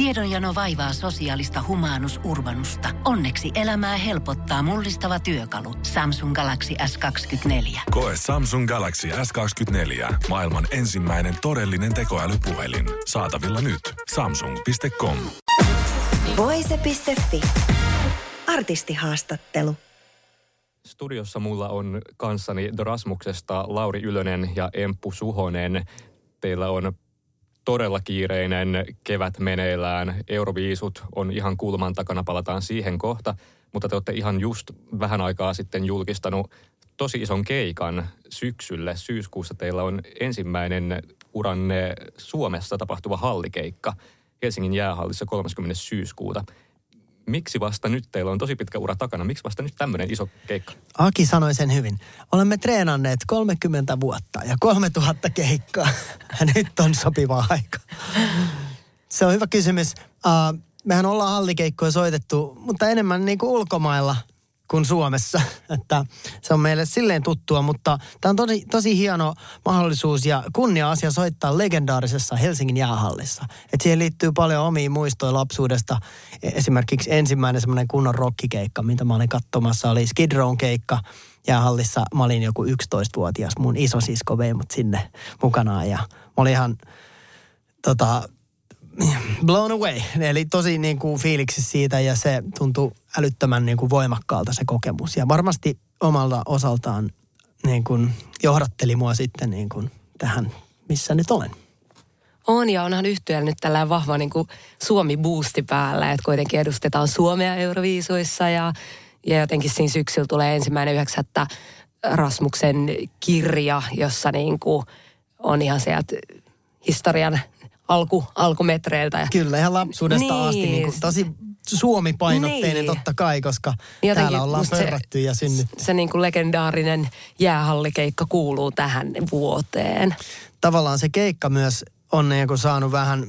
Tiedonjano vaivaa sosiaalista humanus urbanusta. Onneksi elämää helpottaa mullistava työkalu. Samsung Galaxy S24. Koe Samsung Galaxy S24. Maailman ensimmäinen todellinen tekoälypuhelin. Saatavilla nyt. Samsung.com. Voise.fi. Artistihaastattelu. Studiossa mulla on kanssani Dorasmuksesta Lauri Ylönen ja Emppu Suhonen. Teillä on todella kiireinen kevät meneillään. Euroviisut on ihan kulman takana, palataan siihen kohta. Mutta te olette ihan just vähän aikaa sitten julkistanut tosi ison keikan syksylle. Syyskuussa teillä on ensimmäinen uranne Suomessa tapahtuva hallikeikka Helsingin jäähallissa 30. syyskuuta miksi vasta nyt teillä on tosi pitkä ura takana, miksi vasta nyt tämmöinen iso keikka? Aki sanoi sen hyvin. Olemme treenanneet 30 vuotta ja 3000 keikkaa. nyt on sopiva aika. Se on hyvä kysymys. Uh, mehän ollaan hallikeikkoja soitettu, mutta enemmän niin kuin ulkomailla – kuin Suomessa. Että se on meille silleen tuttua, mutta tämä on tosi, tosi hieno mahdollisuus ja kunnia-asia soittaa legendaarisessa Helsingin jäähallissa. Että siihen liittyy paljon omia muistoja lapsuudesta. Esimerkiksi ensimmäinen semmoinen kunnon rockikeikka, mitä mä olin katsomassa, oli Skid Rown keikka jäähallissa. Mä olin joku 11-vuotias, mun isosisko vei mut sinne mukanaan ja mä olin ihan tota, blown away. Eli tosi niin kuin fiiliksi siitä ja se tuntuu älyttömän niin kuin voimakkaalta se kokemus. Ja varmasti omalta osaltaan niin kuin johdatteli mua sitten niin kuin tähän, missä nyt olen. On ja onhan yhtiöllä nyt tällä vahva niin kuin Suomi-boosti päällä, että kuitenkin edustetaan Suomea Euroviisuissa ja, ja jotenkin siinä syksyllä tulee ensimmäinen yhdeksättä Rasmuksen kirja, jossa niin kuin on ihan sieltä historian alku, alkumetreiltä. Kyllä, ihan lapsuudesta niin. asti niin kuin tosi Suomi-painotteinen niin. totta kai, koska Jotenkin täällä ollaan pörrätty ja synnytty. Se, se niin kuin legendaarinen jäähallikeikka kuuluu tähän vuoteen. Tavallaan se keikka myös on niin kuin saanut vähän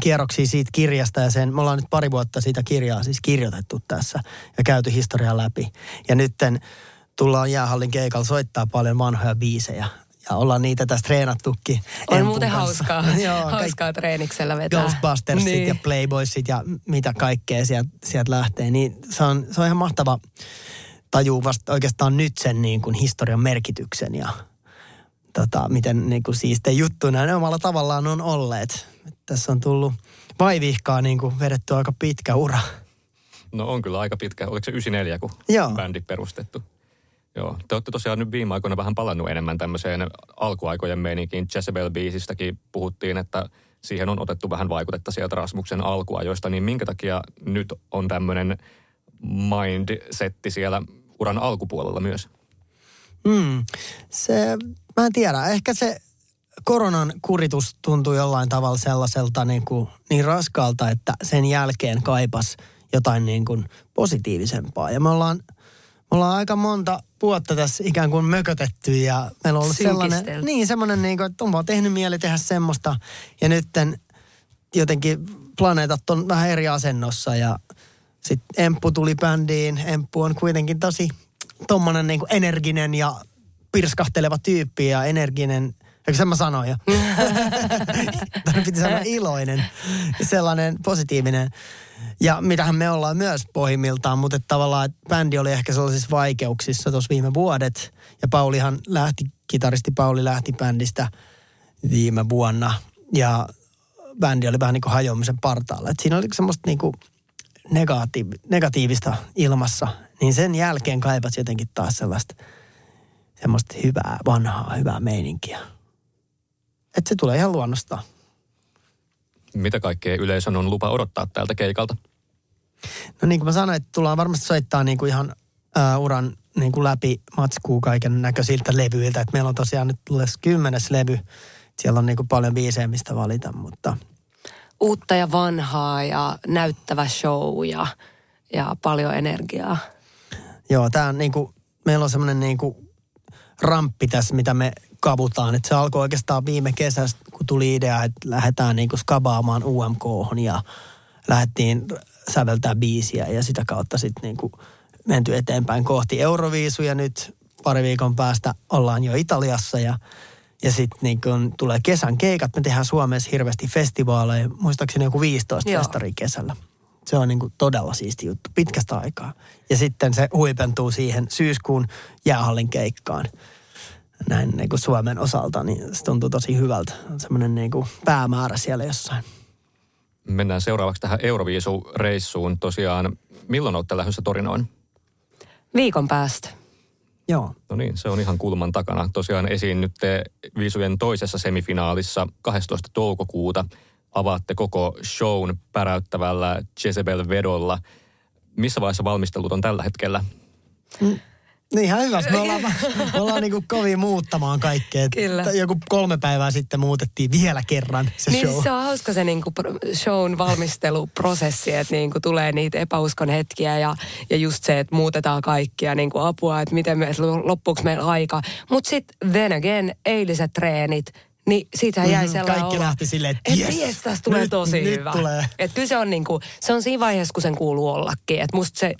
kierroksia siitä kirjasta ja sen, me ollaan nyt pari vuotta siitä kirjaa siis kirjoitettu tässä ja käyty historiaa läpi. Ja nytten tullaan jäähallin keikalla soittaa paljon vanhoja biisejä ja ollaan niitä tässä treenattukin. On muuten kanssa. hauskaa, Joo, hauskaa treeniksellä vetää. Ghostbustersit niin. ja Playboysit ja mitä kaikkea sieltä sielt lähtee. Niin se on, se on ihan mahtava tajuu vasta oikeastaan nyt sen niin kuin historian merkityksen ja tota, miten niin kuin siistejä juttuina ne omalla tavallaan on olleet. Tässä on tullut vaivihkaa niin kuin vedetty aika pitkä ura. No on kyllä aika pitkä. Oliko se 94, kun Joo. bändi perustettu? Joo, te olette tosiaan nyt viime aikoina vähän palannut enemmän tämmöiseen alkuaikojen meininkiin. Jezebel-biisistäkin puhuttiin, että siihen on otettu vähän vaikutetta sieltä Rasmuksen alkuajoista, niin minkä takia nyt on tämmöinen mindsetti siellä uran alkupuolella myös? Hmm, se, mä en tiedä, ehkä se koronan kuritus tuntui jollain tavalla sellaiselta niin, kuin, niin raskaalta, että sen jälkeen kaipas jotain niin kuin positiivisempaa. Ja me ollaan – ollaan aika monta vuotta tässä ikään kuin mökötetty ja meillä on ollut sellainen, niin semmoinen niin kuin, että on vaan tehnyt mieli tehdä semmoista ja nytten jotenkin planeetat on vähän eri asennossa ja sitten Emppu tuli bändiin. Emppu on kuitenkin tosi tommonen niin energinen ja pirskahteleva tyyppi ja energinen, eikö sen mä sanoin jo? piti sanoa iloinen, sellainen positiivinen. Ja mitähän me ollaan myös pohjimmiltaan, mutta että tavallaan että bändi oli ehkä sellaisissa vaikeuksissa tuossa viime vuodet. Ja Paulihan lähti, kitaristi Pauli lähti bändistä viime vuonna. Ja bändi oli vähän niin kuin hajoamisen partaalla. Et siinä oli semmoista niin kuin negatiiv- negatiivista ilmassa. Niin sen jälkeen kaipasi jotenkin taas sellaista semmoista hyvää, vanhaa, hyvää meininkiä. Että se tulee ihan luonnostaan mitä kaikkea yleisön on lupa odottaa tältä keikalta? No niin kuin mä sanoin, että tullaan varmasti soittaa niin kuin ihan uh, uran niin kuin läpi matskuu kaiken näköisiltä levyiltä. Et meillä on tosiaan nyt tullut kymmenes levy. Siellä on niin kuin paljon biisejä, mistä valita, mutta... Uutta ja vanhaa ja näyttävä show ja, ja paljon energiaa. Joo, tämä on niin kuin, meillä on semmoinen niin kuin ramppi tässä, mitä me kavutaan. Et se alkoi oikeastaan viime kesästä, kun tuli idea, että lähdetään niinku skabaamaan UMK ja lähdettiin säveltää biisiä ja sitä kautta sitten niinku menty eteenpäin kohti Euroviisuja. Nyt pari viikon päästä ollaan jo Italiassa ja, Ja sitten niin kun tulee kesän keikat, me tehdään Suomessa hirveästi festivaaleja, muistaakseni joku 15 Joo. festari kesällä. Se on niin kuin todella siisti juttu, pitkästä aikaa. Ja sitten se huipentuu siihen syyskuun jäähallin keikkaan. Näin niin kuin Suomen osalta, niin se tuntuu tosi hyvältä. On semmoinen niin kuin päämäärä siellä jossain. Mennään seuraavaksi tähän Euroviisu-reissuun. Tosiaan, milloin olette lähdössä Torinoon? Viikon päästä. Joo. No niin, se on ihan kulman takana. Tosiaan esiin nyt te viisujen toisessa semifinaalissa 12. toukokuuta avaatte koko shown päräyttävällä Jezebel-vedolla. Missä vaiheessa valmistelut on tällä hetkellä? Niin ihan hyvä. Me ollaan, me ollaan niinku kovin muuttamaan kaikkea. Kyllä. Joku kolme päivää sitten muutettiin vielä kerran se Niin show. se on hauska se niinku pro- shown valmisteluprosessi, että niinku tulee niitä epäuskon hetkiä ja, ja just se, että muutetaan kaikkia niinku apua, että miten me, loppuuko meillä aika. Mutta sitten then again, eiliset treenit, niin siitähän jäi Mhm, sellainen kaikki olo, lähti silleen, että et yes, yes, tästä tulee nyt- tosi nyt hyvä. tulee. Et kyllä se on, niinku, se on siinä vaiheessa, kun sen kuuluu ollakin. Et musta se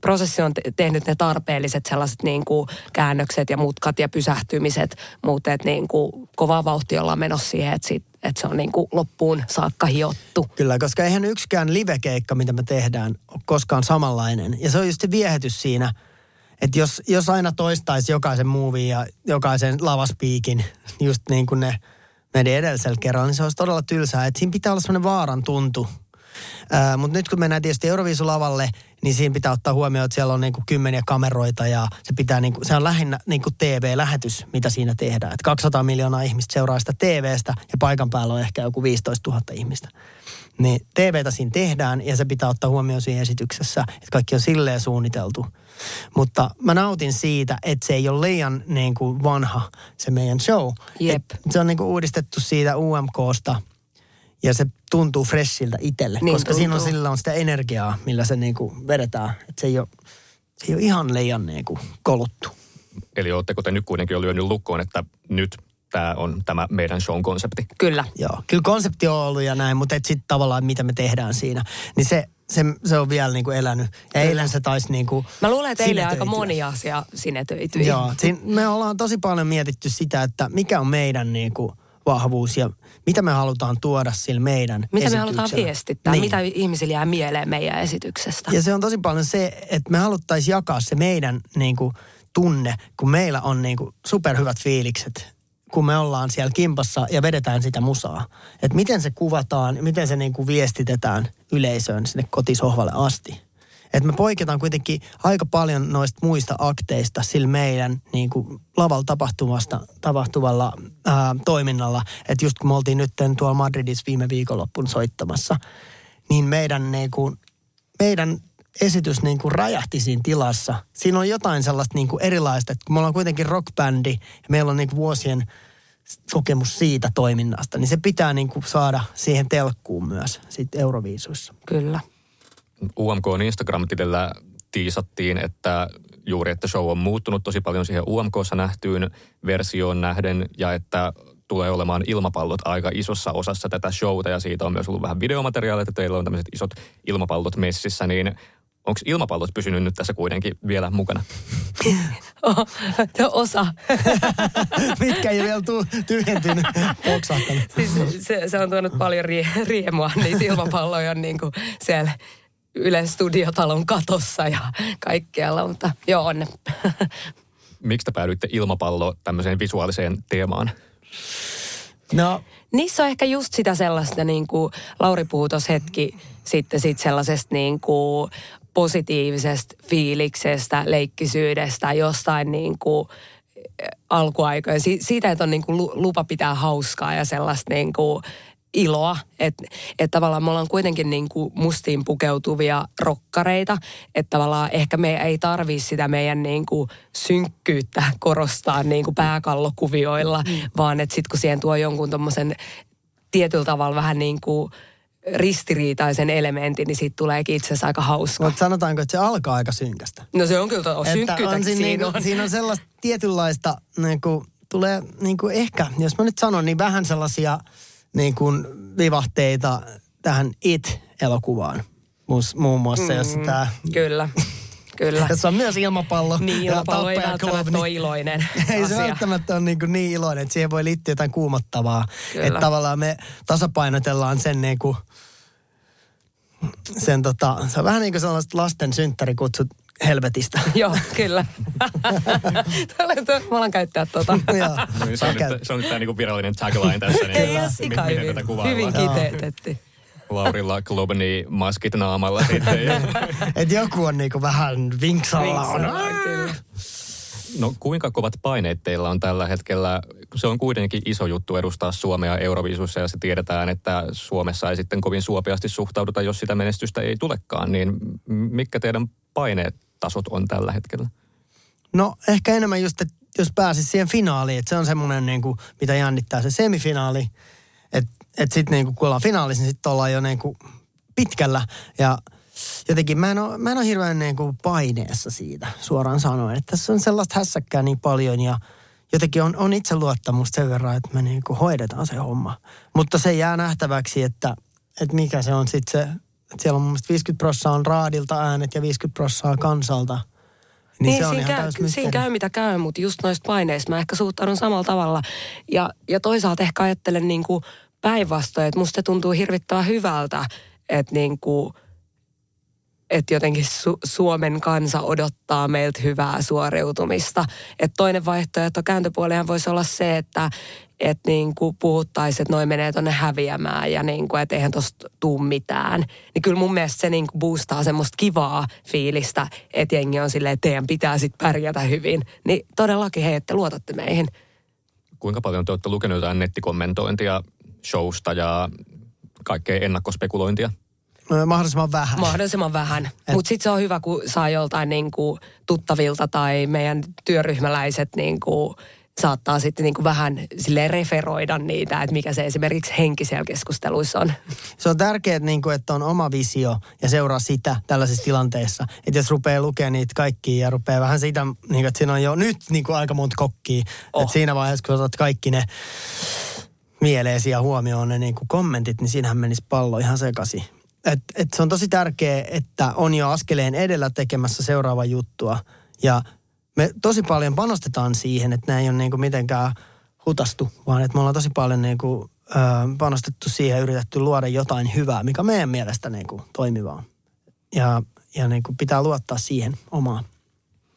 prosessi on te- tehnyt ne tarpeelliset sellaiset niinku käännökset ja mutkat ja pysähtymiset, mutta niinku, kovaa vauhtia ollaan menossa siihen, että sit, et se on niinku loppuun saakka hiottu. Kyllä, koska eihän yksikään livekeikka, mitä me tehdään, ole koskaan samanlainen. Ja se on just se viehätys siinä, että jos, jos aina toistaisi jokaisen muuvin ja jokaisen lavaspiikin, just niin kuin ne meidän edellisellä kerralla, niin se olisi todella tylsää. Että siinä pitää olla sellainen vaaran tuntu. Mutta nyt kun mennään tietysti Euroviisulavalle, niin siinä pitää ottaa huomioon, että siellä on niinku kymmeniä kameroita ja se, pitää niinku, se on lähinnä niinku TV-lähetys, mitä siinä tehdään. Et 200 miljoonaa ihmistä seuraa sitä TVstä ja paikan päällä on ehkä joku 15 000 ihmistä. Niin TVtä siinä tehdään ja se pitää ottaa huomioon siinä esityksessä, että kaikki on silleen suunniteltu. Mutta mä nautin siitä, että se ei ole liian niin kuin vanha se meidän show. Jep. Et se on niin kuin uudistettu siitä UMKsta ja se tuntuu freshiltä itselle, Niin koska siinä on, tuntuu. sillä on sitä energiaa, millä se niin kuin vedetään. Että se ei ole, se ei ole ihan liian niin kuin koluttu. Eli oletteko te nyt kuitenkin jo lyönyt lukkoon, että nyt tämä on tämä meidän shown konsepti? Kyllä. Joo, kyllä konsepti on ollut ja näin, mutta sitten tavallaan, mitä me tehdään siinä, niin se, se, se on vielä niin kuin elänyt. Ja eilen se taisi niin kuin Mä luulen, että eilen aika moni asia sinetöityi. Joo, siinä me ollaan tosi paljon mietitty sitä, että mikä on meidän niin kuin vahvuus ja mitä me halutaan tuoda sillä meidän Mitä me halutaan viestittää, Niin. mitä ihmisille jää mieleen meidän esityksestä. Ja se on tosi paljon se, että me haluttaisiin jakaa se meidän niin kuin, tunne, kun meillä on niin kuin, superhyvät fiilikset, kun me ollaan siellä kimpassa ja vedetään sitä musaa. Että miten se kuvataan, miten se niin kuin, viestitetään yleisöön sinne kotisohvalle asti. Että me poiketaan kuitenkin aika paljon noista muista akteista sillä meidän niin kuin, lavalla tapahtumasta, tapahtuvalla ää, toiminnalla. Että just kun me oltiin nyt tuolla Madridissa viime viikonloppun soittamassa, niin meidän niin kuin, meidän esitys niin kuin räjähti siinä tilassa. Siinä on jotain sellaista niin kuin erilaista, että kun me ollaan kuitenkin rockbändi ja meillä on niin kuin vuosien kokemus siitä toiminnasta, niin se pitää niin kuin saada siihen telkkuun myös sitten Euroviisuissa. Kyllä. UMK on Instagram-tilillä tiisattiin, että juuri, että show on muuttunut tosi paljon siihen UMKssa nähtyyn versioon nähden ja että tulee olemaan ilmapallot aika isossa osassa tätä showta ja siitä on myös ollut vähän videomateriaalia, että teillä on tämmöiset isot ilmapallot messissä, niin onko ilmapallot pysynyt nyt tässä kuitenkin vielä mukana? Osa. Mitkä ei vielä tu- tyhjentynyt, siis se, se, on tuonut paljon rie, riemua, niitä ilmapalloja on niin kuin siellä Yle Studiotalon katossa ja kaikkialla, mutta joo on ne. Miksi te päädyitte ilmapallo tämmöiseen visuaaliseen teemaan? No, Niissä on ehkä just sitä sellaista, niin kuin Lauri puhui tuossa hetki sitten sit sellaisesta niin kuin positiivisesta fiiliksestä, leikkisyydestä, jostain niin kuin alkuaikoja. Si- siitä, että on niin kuin lu- lupa pitää hauskaa ja sellaista niin kuin iloa. Että et tavallaan me ollaan kuitenkin niin kuin mustiin pukeutuvia rokkareita. Että tavallaan ehkä me ei tarvii sitä meidän niin kuin synkkyyttä korostaa niin kuin pääkallokuvioilla, mm. vaan että sitten kun siihen tuo jonkun tommosen tietyllä tavalla vähän niin kuin ristiriitaisen elementin, niin siitä tuleekin itse asiassa aika hauska. mutta sanotaanko, että se alkaa aika synkästä. No se on kyllä, to- synkkyyttä on siinä, siinä niinku, on. siinä on sellaista tietynlaista, niin kuin, tulee niin kuin ehkä, jos mä nyt sanon, niin vähän sellaisia niin kuin vivahteita tähän It-elokuvaan. Muun muassa, mm, jossa tämä Kyllä. Kyllä. Jossa on myös ilmapallo. Niin, ja ilmapallo ei tappaja välttämättä ole niin- iloinen Ei se asia. välttämättä ole niin, kuin niin iloinen, että siihen voi liittyä jotain kuumottavaa. Kyllä. Että tavallaan me tasapainotellaan sen niin kuin, sen tota, se on vähän niin kuin sellaiset lasten synttärikutsut helvetistä. Joo, kyllä. Mä alan käyttää tuota. Joo. No se, on nyt, se on nyt tämä niinku virallinen tagline tässä. Niin Ei ole sika miten hyvin, hyvin kiteytetty. Laurilla Globani maskit naamalla sitten. Että joku on niin kuin vähän vinksalla. on. Vinksalla. No kuinka kovat paineet teillä on tällä hetkellä? Se on kuitenkin iso juttu edustaa Suomea Euroviisussa ja se tiedetään, että Suomessa ei sitten kovin suopeasti suhtauduta, jos sitä menestystä ei tulekaan. Niin mitkä teidän painetasot on tällä hetkellä? No ehkä enemmän just, että jos pääsis siihen finaaliin, että se on semmoinen niin kuin, mitä jännittää se semifinaali. Että et sitten niin kun ollaan finaalissa, niin sitten ollaan jo niin kuin pitkällä. Ja jotenkin mä en ole, mä en ole hirveän niin kuin paineessa siitä suoraan sanoen. Että tässä on sellaista hässäkkää niin paljon ja jotenkin on, on itseluottamusta sen verran, että me niin kuin hoidetaan se homma. Mutta se jää nähtäväksi, että, että mikä se on sitten se, että siellä on mun mielestä 50 prossaa on raadilta äänet ja 50 prossaa kansalta. Niin, Niin, se on siinä, ihan käy, siinä käy mitä käy, mutta just noista paineista mä ehkä suhtaudun samalla tavalla. Ja, ja toisaalta ehkä ajattelen niin kuin päinvastoin, että musta tuntuu hirvittävän hyvältä, että niin kuin, että jotenkin Su- Suomen kansa odottaa meiltä hyvää suoriutumista. Et toinen vaihtoehto kääntöpuolihan voisi olla se, että et niin kuin puhuttaisiin, että noin menee tonne häviämään ja niin kuin, että eihän tosta tuu mitään. Niin kyllä mun mielestä se niin kuin boostaa semmoista kivaa fiilistä, että jengi on silleen, että teidän pitää sitten pärjätä hyvin. Niin todellakin hei, että luotatte meihin. Kuinka paljon te olette lukenut jotain nettikommentointia showsta ja kaikkea ennakkospekulointia? Mahdollisimman vähän. Mahdollisimman vähän. Mutta sitten se on hyvä, kun saa joltain niin kuin tuttavilta tai meidän työryhmäläiset niin kuin saattaa sitten niin kuin vähän sille referoida niitä, että mikä se esimerkiksi henki siellä keskusteluissa on. Se on tärkeää, niin kuin, että on oma visio ja seuraa sitä tällaisissa tilanteissa. Että jos rupeaa lukemaan niitä kaikkia ja rupeaa vähän siitä, niin kuin, että siinä on jo nyt niin kuin aika monta kokkia. Oh. Että siinä vaiheessa, kun otat kaikki ne mieleesi ja huomioon ne niin kuin kommentit, niin siinähän menisi pallo ihan sekaisin. Et, et se on tosi tärkeää, että on jo askeleen edellä tekemässä seuraava juttua. Ja me tosi paljon panostetaan siihen, että nämä ei ole niin kuin mitenkään hutastu, vaan että me ollaan tosi paljon niin kuin, ö, panostettu siihen ja yritetty luoda jotain hyvää, mikä meidän mielestä niin kuin toimivaa. Ja, ja niin kuin pitää luottaa siihen omaan.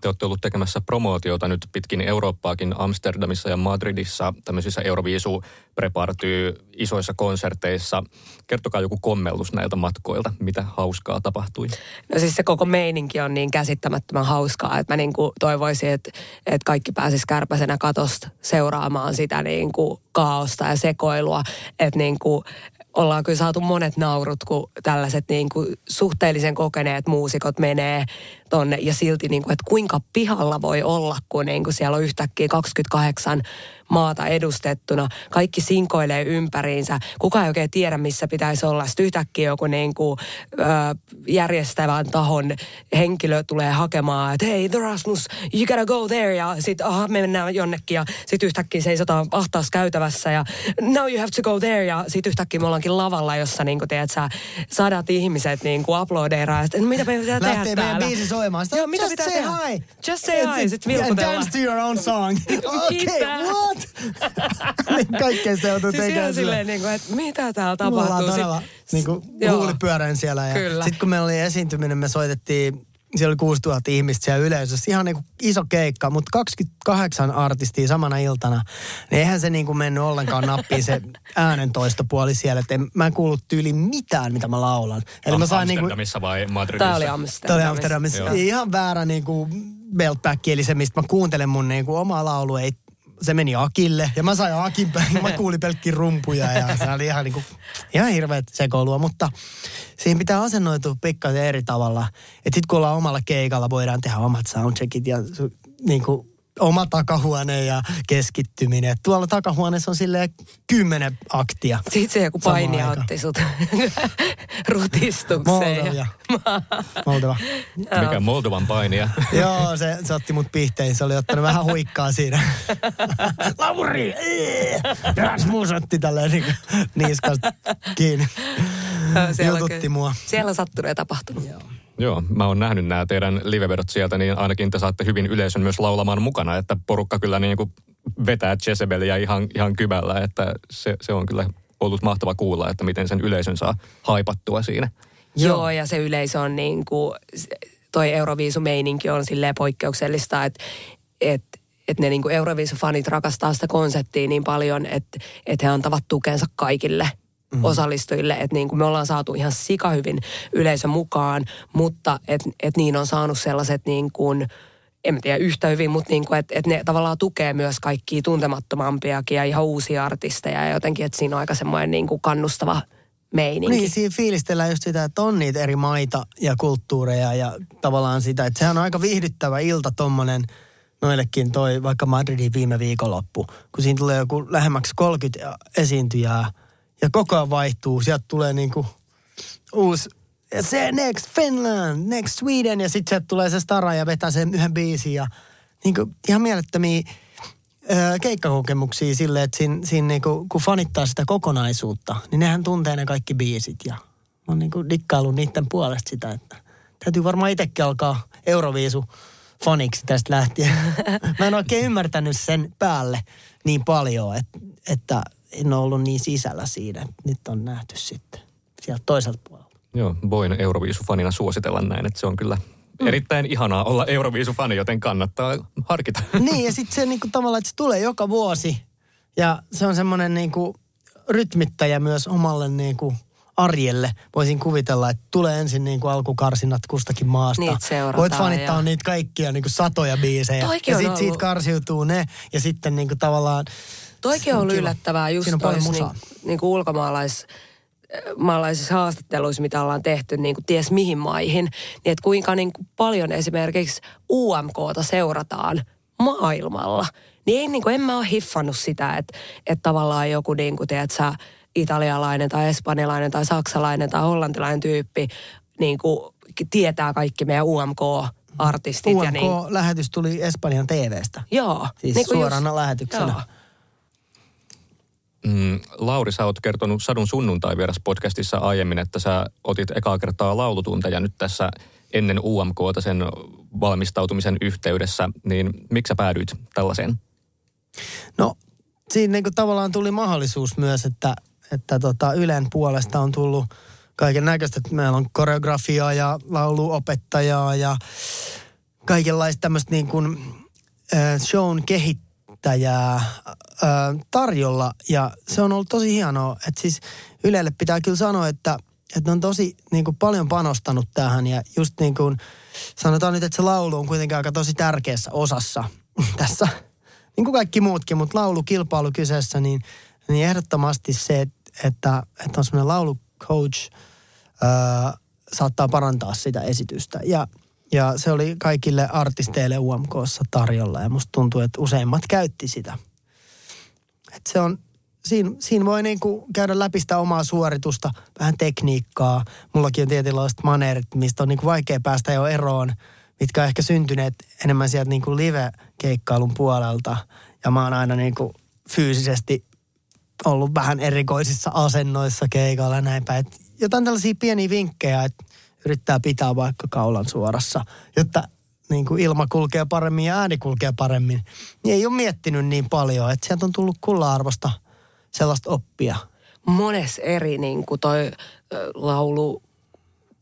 Te olette ollut tekemässä promootiota nyt pitkin Eurooppaakin Amsterdamissa ja Madridissa tämmöisissä Euroviisu prepartyy isoissa konserteissa. Kertokaa joku kommellus näiltä matkoilta, mitä hauskaa tapahtui. No siis se koko meininki on niin käsittämättömän hauskaa, että mä niin kuin toivoisin, että, että kaikki pääsis kärpäsenä katosta seuraamaan sitä niin kuin kaaosta ja sekoilua. Että niin kuin ollaan kyllä saatu monet naurut, kun tällaiset niin kuin suhteellisen kokeneet muusikot menee tonne ja silti, niin kuin, että kuinka pihalla voi olla, kun niin kuin siellä on yhtäkkiä 28 maata edustettuna. Kaikki sinkoilee ympäriinsä. Kukaan ei oikein tiedä, missä pitäisi olla. Sitten yhtäkkiä joku niin kuin, ö, järjestävän tahon henkilö tulee hakemaan, että hei, The Rasmus, you gotta go there. Ja sitten aha, me mennään jonnekin ja sitten yhtäkkiä seisotaan ahtaassa käytävässä ja now you have to go there. Ja sitten yhtäkkiä me ollaankin lavalla, jossa niin kuin, tiedät, sä, sadat ihmiset niin kuin aplodeeraa. Ja sitten, no, mitä me pitää tehdä Lähtee meidän täällä? biisi soimaan. Sitten, Joo, mitä just pitää say tehdä? hi. Just say hi, sit vilkutellaan. Dance to your own song. Okay, what? Niin kaikkea se joutuu Siis tekemään. ihan sillä. silleen, niin kuin, että mitä täällä Me ollaan tapahtuu. todella Sit- niin kuin, huulipyörän siellä. Ja Kyllä. Sitten kun meillä oli esiintyminen, me soitettiin, siellä oli 6000 ihmistä siellä yleisössä. Ihan niin kuin iso keikka, mutta 28 artistia samana iltana. Niin eihän se niin kuin mennyt ollenkaan nappiin se äänentoistopuoli siellä. Että en, mä en kuullut tyyli mitään, mitä mä laulan. Eli mä sain niin kuin, Amsterdamissa vai Madridissa? Tää oli Tämä oli Amsterdamissa. Amsterdamissa. Joo. Ihan väärä niin kuin beltback, eli se, mistä mä kuuntelen mun niin kuin omaa laulu, ei, se meni Akille. Ja mä sain Akin päin, mä kuulin pelkkiä rumpuja ja se oli ihan, niin kuin, ihan hirveät sekoilua. Mutta siihen pitää asennoitua pikkasen eri tavalla. Että sit kun ollaan omalla keikalla, voidaan tehdä omat soundcheckit ja niin kuin oma takahuone ja keskittyminen. Et tuolla takahuoneessa on silleen kymmenen aktia. Sitten se joku aikaan. otti sut rutistukseen. Moldavia. ja- Moldova. Mikä Moldovan painija. Joo, se, se otti mut pihtein. Se oli ottanut vähän huikkaa siinä. Lauri! Rasmus otti tälleen niin niskasta kiinni. Siellä on Jututti kyllä- mua. Siellä on sattunut ja tapahtunut. Joo, mä oon nähnyt nämä teidän livevedot sieltä, niin ainakin te saatte hyvin yleisön myös laulamaan mukana, että porukka kyllä niin kuin vetää Jezebeliä ihan, ihan kyvällä, että se, se on kyllä ollut mahtava kuulla, että miten sen yleisön saa haipattua siinä. Joo. Joo. Joo, ja se yleisö on niin kuin, toi Euroviisumeininki on silleen poikkeuksellista, että et, et ne niin kuin Euroviisufanit rakastaa sitä konseptia niin paljon, että et he antavat tukensa kaikille mm. osallistujille. Että niin kuin me ollaan saatu ihan sikahyvin yleisö mukaan, mutta että et niin on saanut sellaiset niin kuin, en tiedä yhtä hyvin, mutta niin kuin, että, että ne tavallaan tukee myös kaikkia tuntemattomampiakin ja ihan uusia artisteja ja jotenkin, että siinä on aika semmoinen niin kuin kannustava meininki. Niin, siinä fiilistellään just sitä, että on niitä eri maita ja kulttuureja ja tavallaan sitä, että sehän on aika viihdyttävä ilta tommonen noillekin toi vaikka Madridin viime viikonloppu, kun siinä tulee joku lähemmäksi 30 esiintyjää ja koko ajan vaihtuu. Sieltä tulee niinku uusi, ja se next Finland, next Sweden ja sitten sieltä tulee se stara ja vetää sen yhden biisin ja niinku ihan mielettömiä ö, keikkakokemuksia silleen, että siinä, siinä niinku, kun fanittaa sitä kokonaisuutta, niin nehän tuntee ne kaikki biisit ja mä oon niinku dikkaillut niiden puolesta sitä, että täytyy varmaan itsekin alkaa Euroviisu faniksi tästä lähtien. Mä en oikein ymmärtänyt sen päälle niin paljon, että, että en ole ollut niin sisällä siinä. Nyt on nähty sitten sieltä toiselta puolelta. Joo, voin Euroviisufanina suositella näin, että se on kyllä erittäin ihanaa olla Euroviisufani, joten kannattaa harkita. Niin, ja sitten se niinku tavallaan, että se tulee joka vuosi. Ja se on semmoinen niinku rytmittäjä myös omalle niinku arjelle. Voisin kuvitella, että tulee ensin niinku alkukarsinat kustakin maasta. Niitä seurataan Voit fanittaa ja- niitä kaikkia niinku satoja biisejä. Toikin ja sitten siitä karsiutuu ne. Ja sitten niinku tavallaan... Toikin on ollut kiva. yllättävää just Siinä on niin, niin kuin ulkomaalais maalaisissa haastatteluissa, mitä ollaan tehty niin kuin ties mihin maihin, niin että kuinka niin kuin paljon esimerkiksi UMKta seurataan maailmalla. Niin, ei, niin kuin, en mä ole hiffannut sitä, että, että tavallaan joku niin kuin, tiedät sä, italialainen tai espanjalainen tai saksalainen tai hollantilainen tyyppi niin kuin, tietää kaikki meidän UMK-artistit. ja niin, UMK-lähetys tuli Espanjan TVstä. joo. Siis niin suorana lähetyksenä. Joo. Mm, Lauri, sä oot kertonut Sadun sunnuntai vieras podcastissa aiemmin, että sä otit ekaa kertaa laulutunteja nyt tässä ennen UMKta sen valmistautumisen yhteydessä, niin miksi sä päädyit tällaiseen? No, siinä niin tavallaan tuli mahdollisuus myös, että, että tota Ylen puolesta on tullut kaiken näköistä. Meillä on koreografiaa ja lauluopettajaa ja kaikenlaista tämmöistä niin kuin äh, shown kehittäjää äh, tarjolla. Ja se on ollut tosi hienoa, että siis Ylelle pitää kyllä sanoa, että, että ne on tosi niin kuin paljon panostanut tähän ja just niin kuin sanotaan nyt, että se laulu on kuitenkin aika tosi tärkeässä osassa tässä niin kuin kaikki muutkin, mutta laulukilpailu kyseessä, niin, niin ehdottomasti se, että, että, että on semmoinen laulucoach, ää, saattaa parantaa sitä esitystä. Ja, ja se oli kaikille artisteille UMKssa tarjolla ja musta tuntuu, että useimmat käytti sitä. Et se on, siinä, siinä voi niinku käydä läpi sitä omaa suoritusta, vähän tekniikkaa. Mullakin on tietynlaiset maneerit, mistä on niinku vaikea päästä jo eroon, mitkä on ehkä syntyneet enemmän sieltä niinku live-keikkailun puolelta. Ja mä oon aina niinku fyysisesti ollut vähän erikoisissa asennoissa keikalla ja näin. Et jotain tällaisia pieniä vinkkejä, että yrittää pitää vaikka kaulan suorassa, jotta niin kuin ilma kulkee paremmin ja ääni kulkee paremmin. Niin ei ole miettinyt niin paljon, että sieltä on tullut kulla-arvosta sellaista oppia. mones eri niin kuin toi laulu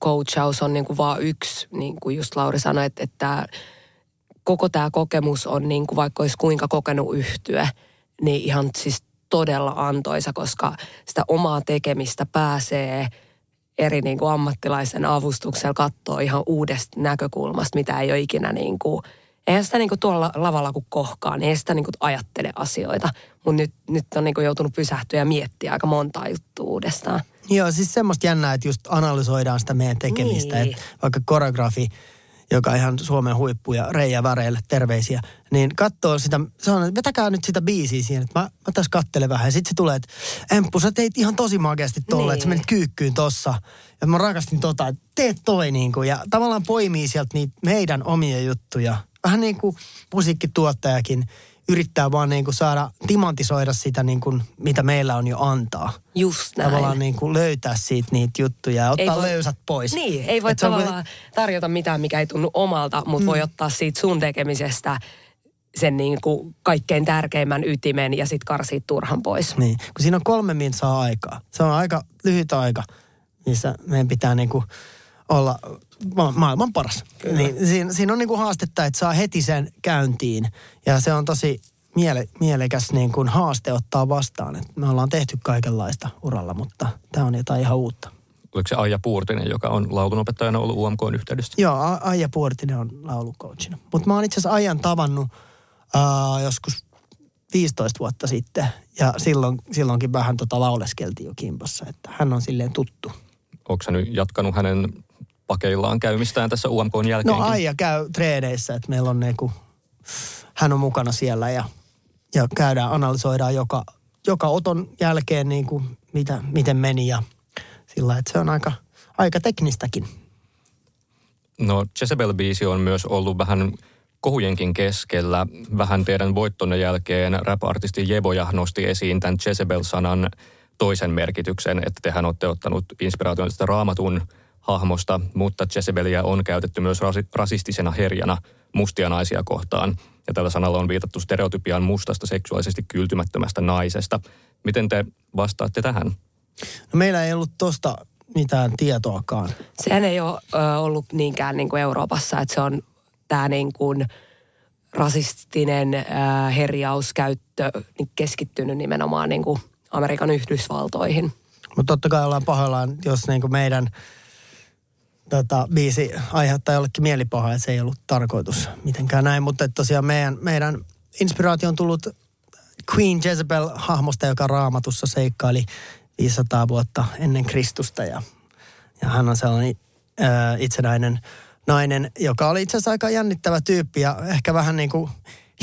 coachaus on niin kuin vaan yksi, niin kuin just Lauri sanoi, että, että koko tämä kokemus on niin kuin vaikka olisi kuinka kokenut yhtyä, niin ihan siis todella antoisa, koska sitä omaa tekemistä pääsee eri niin kuin ammattilaisen avustuksella katsoa ihan uudesta näkökulmasta, mitä ei ole ikinä niin kuin, eihän sitä niin kuin tuolla lavalla kun kohkaa, niin ei sitä niin kuin ajattele asioita. Mutta nyt, nyt on niin kuin joutunut pysähtyä ja miettiä aika monta juttua uudestaan. Joo, siis semmoista jännää, että just analysoidaan sitä meidän tekemistä. Niin. Että vaikka koreografi joka ihan Suomen huippu ja Reija Väreille terveisiä, niin katsoo sitä, sanoo, että vetäkää nyt sitä biisiä siihen, että mä, mä tässä kattelen vähän. Ja sitten se tulee, että Emppu, sä teit ihan tosi makeasti tolle, niin. että sä Niin. menit kyykkyyn tossa. Ja mä rakastin tota, että teet toi niin kuin, ja tavallaan poimii sieltä niitä meidän omia juttuja. Vähän niin kuin musiikkituottajakin yrittää vaan niin kuin saada timantisoida sitä niin kuin, mitä meillä on jo antaa. Just näin. Tavallaan niin kuin löytää siitä niitä juttuja ja ottaa voi- löysät pois. Niin, ei voi Et se on tavallaan tarjota mitään, mikä ei tunnu omalta, mutta mm. voi ottaa siitä sun tekemisestä sen niin kuin kaikkein tärkeimmän ytimen ja sitten karsia turhan pois. Niin, kun siinä on kolme minsaa aikaa. Se on aika lyhyt aika, missä meidän pitää niinku olla ma- maailman paras. Niin, siinä, siinä on niinku haastetta, että saa heti sen käyntiin. Ja se on tosi miele, mielekäs niin kuin haaste ottaa vastaan. Et me ollaan tehty kaikenlaista uralla, mutta tämä on jotain ihan uutta. Oliko se Aija Puurtinen, joka on laulunopettajana ollut UMKn yhteydessä? Joo, A- Aija Puortinen on laulucoachina. Mutta mä oon itse asiassa Aijan tavannut uh, joskus 15 vuotta sitten. Ja silloin, silloinkin vähän tota lauleskeltiin jo kimpassa, että hän on silleen tuttu. Onko sä nyt jatkanut hänen pakeillaan käymistään tässä UMKn jälkeenkin? No Aija käy treeneissä, että meillä on niinku, hän on mukana siellä ja, ja käydään, analysoidaan joka, joka oton jälkeen niinku, mitä, miten meni ja sillä että se on aika, aika teknistäkin. No Jezebel-biisi on myös ollut vähän kohujenkin keskellä. Vähän teidän voittonne jälkeen rap-artisti Jeboja nosti esiin tämän Jezebel-sanan toisen merkityksen, että tehän olette ottanut inspiraation tästä raamatun hahmosta, mutta Jezebelia on käytetty myös rasi- rasistisena herjana mustia naisia kohtaan. Ja tällä sanalla on viitattu stereotypiaan mustasta seksuaalisesti kyltymättömästä naisesta. Miten te vastaatte tähän? No meillä ei ollut tosta mitään tietoakaan. Sehän ei ole ö, ollut niinkään niin kuin Euroopassa, että se on tämä niin kuin rasistinen ö, herjauskäyttö niin keskittynyt nimenomaan niin kuin Amerikan Yhdysvaltoihin. Mutta totta kai ollaan pahoillaan, jos niinku meidän tota, biisi aiheuttaa jollekin mielipahaa, että se ei ollut tarkoitus mitenkään näin. Mutta tosiaan meidän, meidän inspiraatio on tullut Queen Jezebel-hahmosta, joka raamatussa seikkaili 500 vuotta ennen Kristusta. Ja, ja hän on sellainen ö, itsenäinen nainen, joka oli itse asiassa aika jännittävä tyyppi ja ehkä vähän niin kuin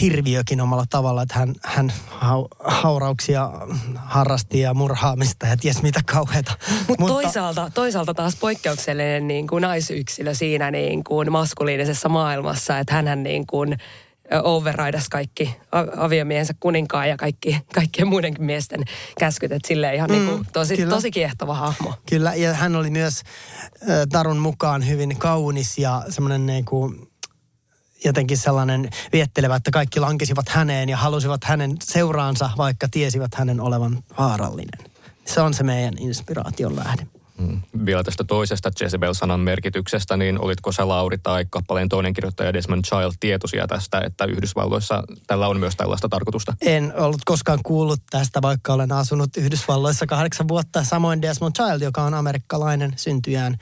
hirviökin omalla tavalla, että hän, hän hau, haurauksia harrasti ja murhaamista ja ties mitä kauheita. Mut Mutta toisaalta, toisaalta taas poikkeuksellinen niin kuin naisyksilö siinä niin kuin maskuliinisessa maailmassa, että hänhän niin kuin overridas kaikki aviomiehensä kuninkaan ja kaikki, kaikkien muidenkin miesten käskyt. Että silleen ihan mm, niin kuin tosi, kyllä. tosi kiehtova hahmo. Kyllä, ja hän oli myös Tarun mukaan hyvin kaunis ja semmoinen niin kuin jotenkin sellainen viettelevä, että kaikki lankesivat häneen ja halusivat hänen seuraansa, vaikka tiesivät hänen olevan vaarallinen. Se on se meidän inspiraation lähde. Mm. Vielä tästä toisesta Jezebel-sanan merkityksestä, niin olitko sä Lauri tai kappaleen toinen kirjoittaja Desmond Child tietoisia tästä, että Yhdysvalloissa tällä on myös tällaista tarkoitusta? En ollut koskaan kuullut tästä, vaikka olen asunut Yhdysvalloissa kahdeksan vuotta. Samoin Desmond Child, joka on amerikkalainen syntyjään,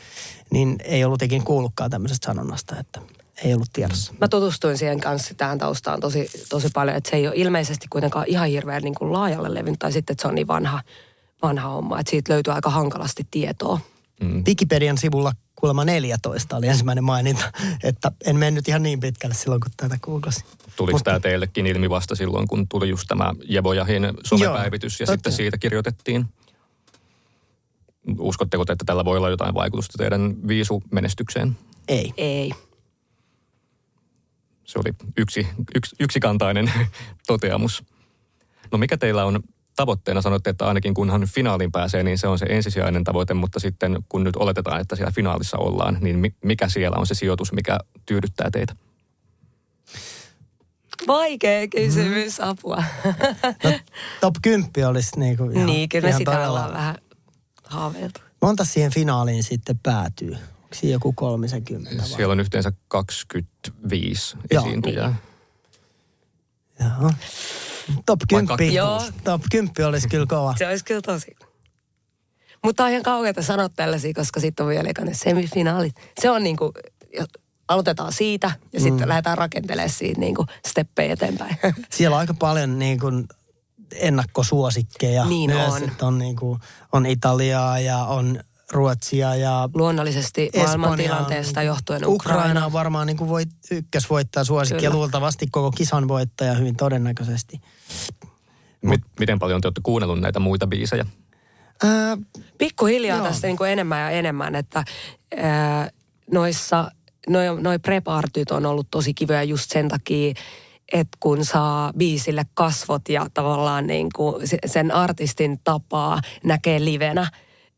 niin ei ollut ikin kuullutkaan tämmöisestä sanonnasta, että ei ollut tiedossa. Mä tutustuin siihen kanssa tähän taustaan tosi, tosi paljon, että se ei ole ilmeisesti kuitenkaan ihan hirveän niin kuin laajalle levinnyt, tai sitten, että se on niin vanha, vanha homma, että siitä löytyy aika hankalasti tietoa. Mm. Wikipedian sivulla kuulemma 14 oli ensimmäinen maininta, että en mennyt ihan niin pitkälle silloin, kun tätä googlasin. Tuliko Mutta- tämä teillekin ilmi vasta silloin, kun tuli just tämä Jebojahin somepäivitys ja totta. sitten siitä kirjoitettiin? Uskotteko, te, että tällä voi olla jotain vaikutusta teidän viisumenestykseen? Ei. Ei. Se oli yksi, yksi, yksikantainen toteamus. No mikä teillä on tavoitteena? Sanoitte, että ainakin kunhan finaaliin pääsee, niin se on se ensisijainen tavoite, mutta sitten kun nyt oletetaan, että siellä finaalissa ollaan, niin mi- mikä siellä on se sijoitus, mikä tyydyttää teitä? Vaikea kysymys, apua. No, top 10 olisi niinku ihan, niin, kyllä me ihan sitä todella- ollaan vähän haaveiltu. Monta siihen finaaliin sitten päätyy? Onko siinä joku 30 vai? Siellä on yhteensä 25 Joo. esiintyjää. Joo. Top Vai 10. kaksi? Joo. Top 10 olisi kyllä kova. Se olisi kyllä tosi. Mutta on ihan kauheata sanoa tällaisia, koska sitten on vielä ne semifinaalit. Se on niin kuin, aloitetaan siitä ja Mm. sitten lähdetään rakentelemaan siitä niin kuin steppejä eteenpäin. Siellä on aika paljon niin kuin ennakkosuosikkeja Niin myös. on. On, niin kuin, on Italiaa ja on Ruotsia ja Luonnollisesti maailmantilanteesta johtuen Ukraina. Ukraina. on varmaan niin kuin voit, ykkösvoittaja suosikki ja luultavasti koko kisan voittaja hyvin todennäköisesti. Mit, miten paljon te olette kuunnellut näitä muita biisejä? Ää, Pikkuhiljaa Joo. tästä niin kuin enemmän ja enemmän, että ää, noissa, noi, noi prep-artyt on ollut tosi kivoja just sen takia, että kun saa biisille kasvot ja tavallaan niin kuin se- sen artistin tapaa näkee livenä,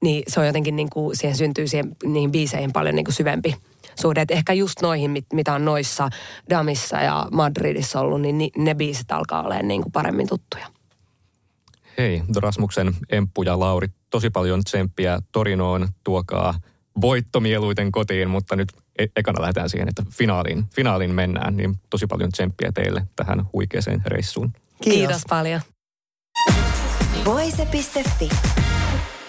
niin se on jotenkin niin kuin, siihen syntyy siihen, niihin biiseihin paljon niin kuin syvempi suhde. Et ehkä just noihin, mit, mitä on noissa Damissa ja Madridissa ollut, niin ni, ne biisit alkaa olemaan niin kuin paremmin tuttuja. Hei, Rasmuksen Emppu ja Lauri, tosi paljon tsemppiä Torinoon, tuokaa voitto mieluiten kotiin, mutta nyt e- ekana lähdetään siihen, että finaaliin, finaaliin mennään, niin tosi paljon tsemppiä teille tähän huikeeseen reissuun. kiitos. Kiitos paljon. Voise.fi.